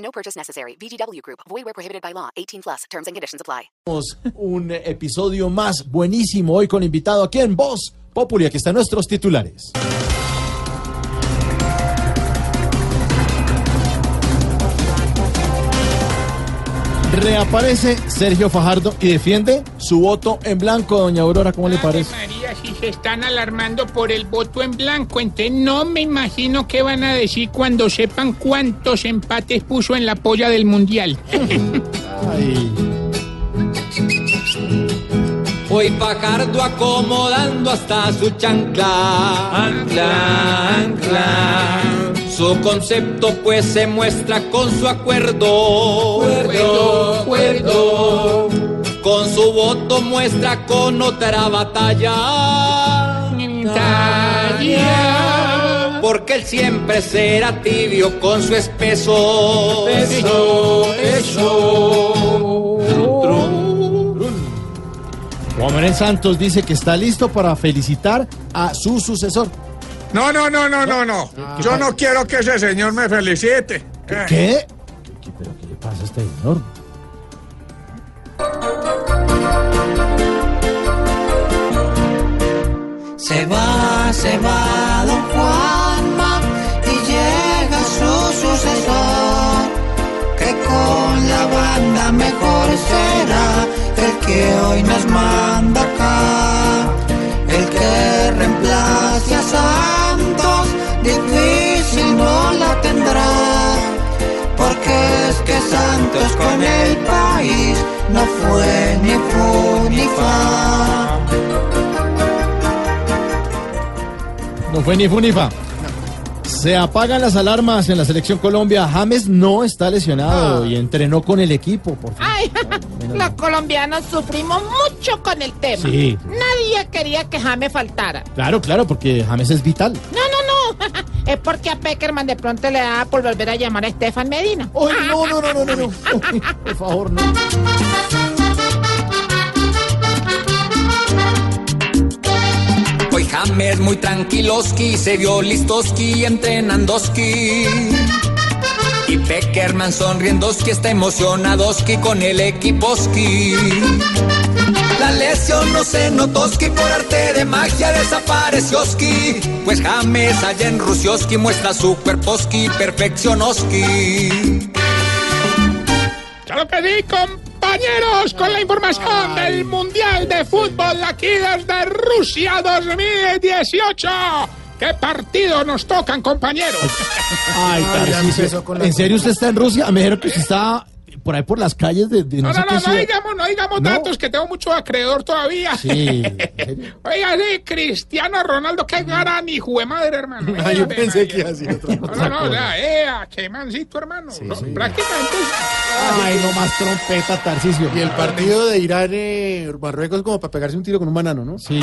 No purchase necessary. VGW Group. Void where prohibited by law. 18 plus. Terms and conditions apply. Un episodio más buenísimo hoy con invitado aquí en Voz Populi. Aquí están nuestros titulares. Reaparece Sergio Fajardo y defiende su voto en blanco. Doña Aurora, ¿cómo le parece? María, si se están alarmando por el voto en blanco, entonces no me imagino qué van a decir cuando sepan cuántos empates puso en la polla del mundial. Ay, Hoy Fajardo acomodando hasta su chancla. Ancla, ancla. Su concepto pues se muestra con su acuerdo. Acuerdo, acuerdo. Con su voto muestra con otra batalla. Talla. Porque él siempre será tibio con su espeso. Eso, eso. Juan Manuel Santos dice que está listo para felicitar a su sucesor. No, no, no, no, no, no. Yo no quiero que ese señor me felicite. Eh, ¿Qué? ¿Qué? ¿Qué- ¿Pero qué le pasa a este señor? Se va, se va don no fue ni fu ni fa. No fue ni funifa. Se apagan las alarmas en la selección Colombia. James no está lesionado y entrenó con el equipo. Por fin. Ay, los colombianos sufrimos mucho con el tema. Sí. Nadie quería que James faltara. Claro, claro, porque James es vital. No. Es porque a Peckerman de pronto le da por volver a llamar a Estefan Medina. Ay, no, no, no, no, no, no. Ay, por favor, no. Hoy James muy tranquiloski, se vio listoski, entrenandoski. Y Peckerman sonriendoski, está emocionadoski con el equiposki. La lesión no se notoski, por arte de magia desaparecióski. Pues James allá en Rusioski muestra su cuerposki, perfeccionoski. Claro que sí, compañeros, con la información del Mundial de Fútbol aquí desde Rusia 2018. ¿Qué partido nos tocan, compañeros? Ay, Tarcisio. ¿En serio usted está en Rusia? Me dijeron que usted está por ahí por las calles de, de no, No, sé no, qué no, no. Digamos, no datos que tengo mucho acreedor todavía. Sí. Oiga, sí, Cristiano Ronaldo, qué gran hijo de madre, hermano. Ah, yo pensé que iba a decir otra No, cosa. no, no, o sea, eh, qué mancito, hermano. No, Prácticamente. Ay, no más trompeta, Tarcisio. Y el partido de Irán, eh, Marruecos, como para pegarse un tiro con un banano, ¿no? Sí.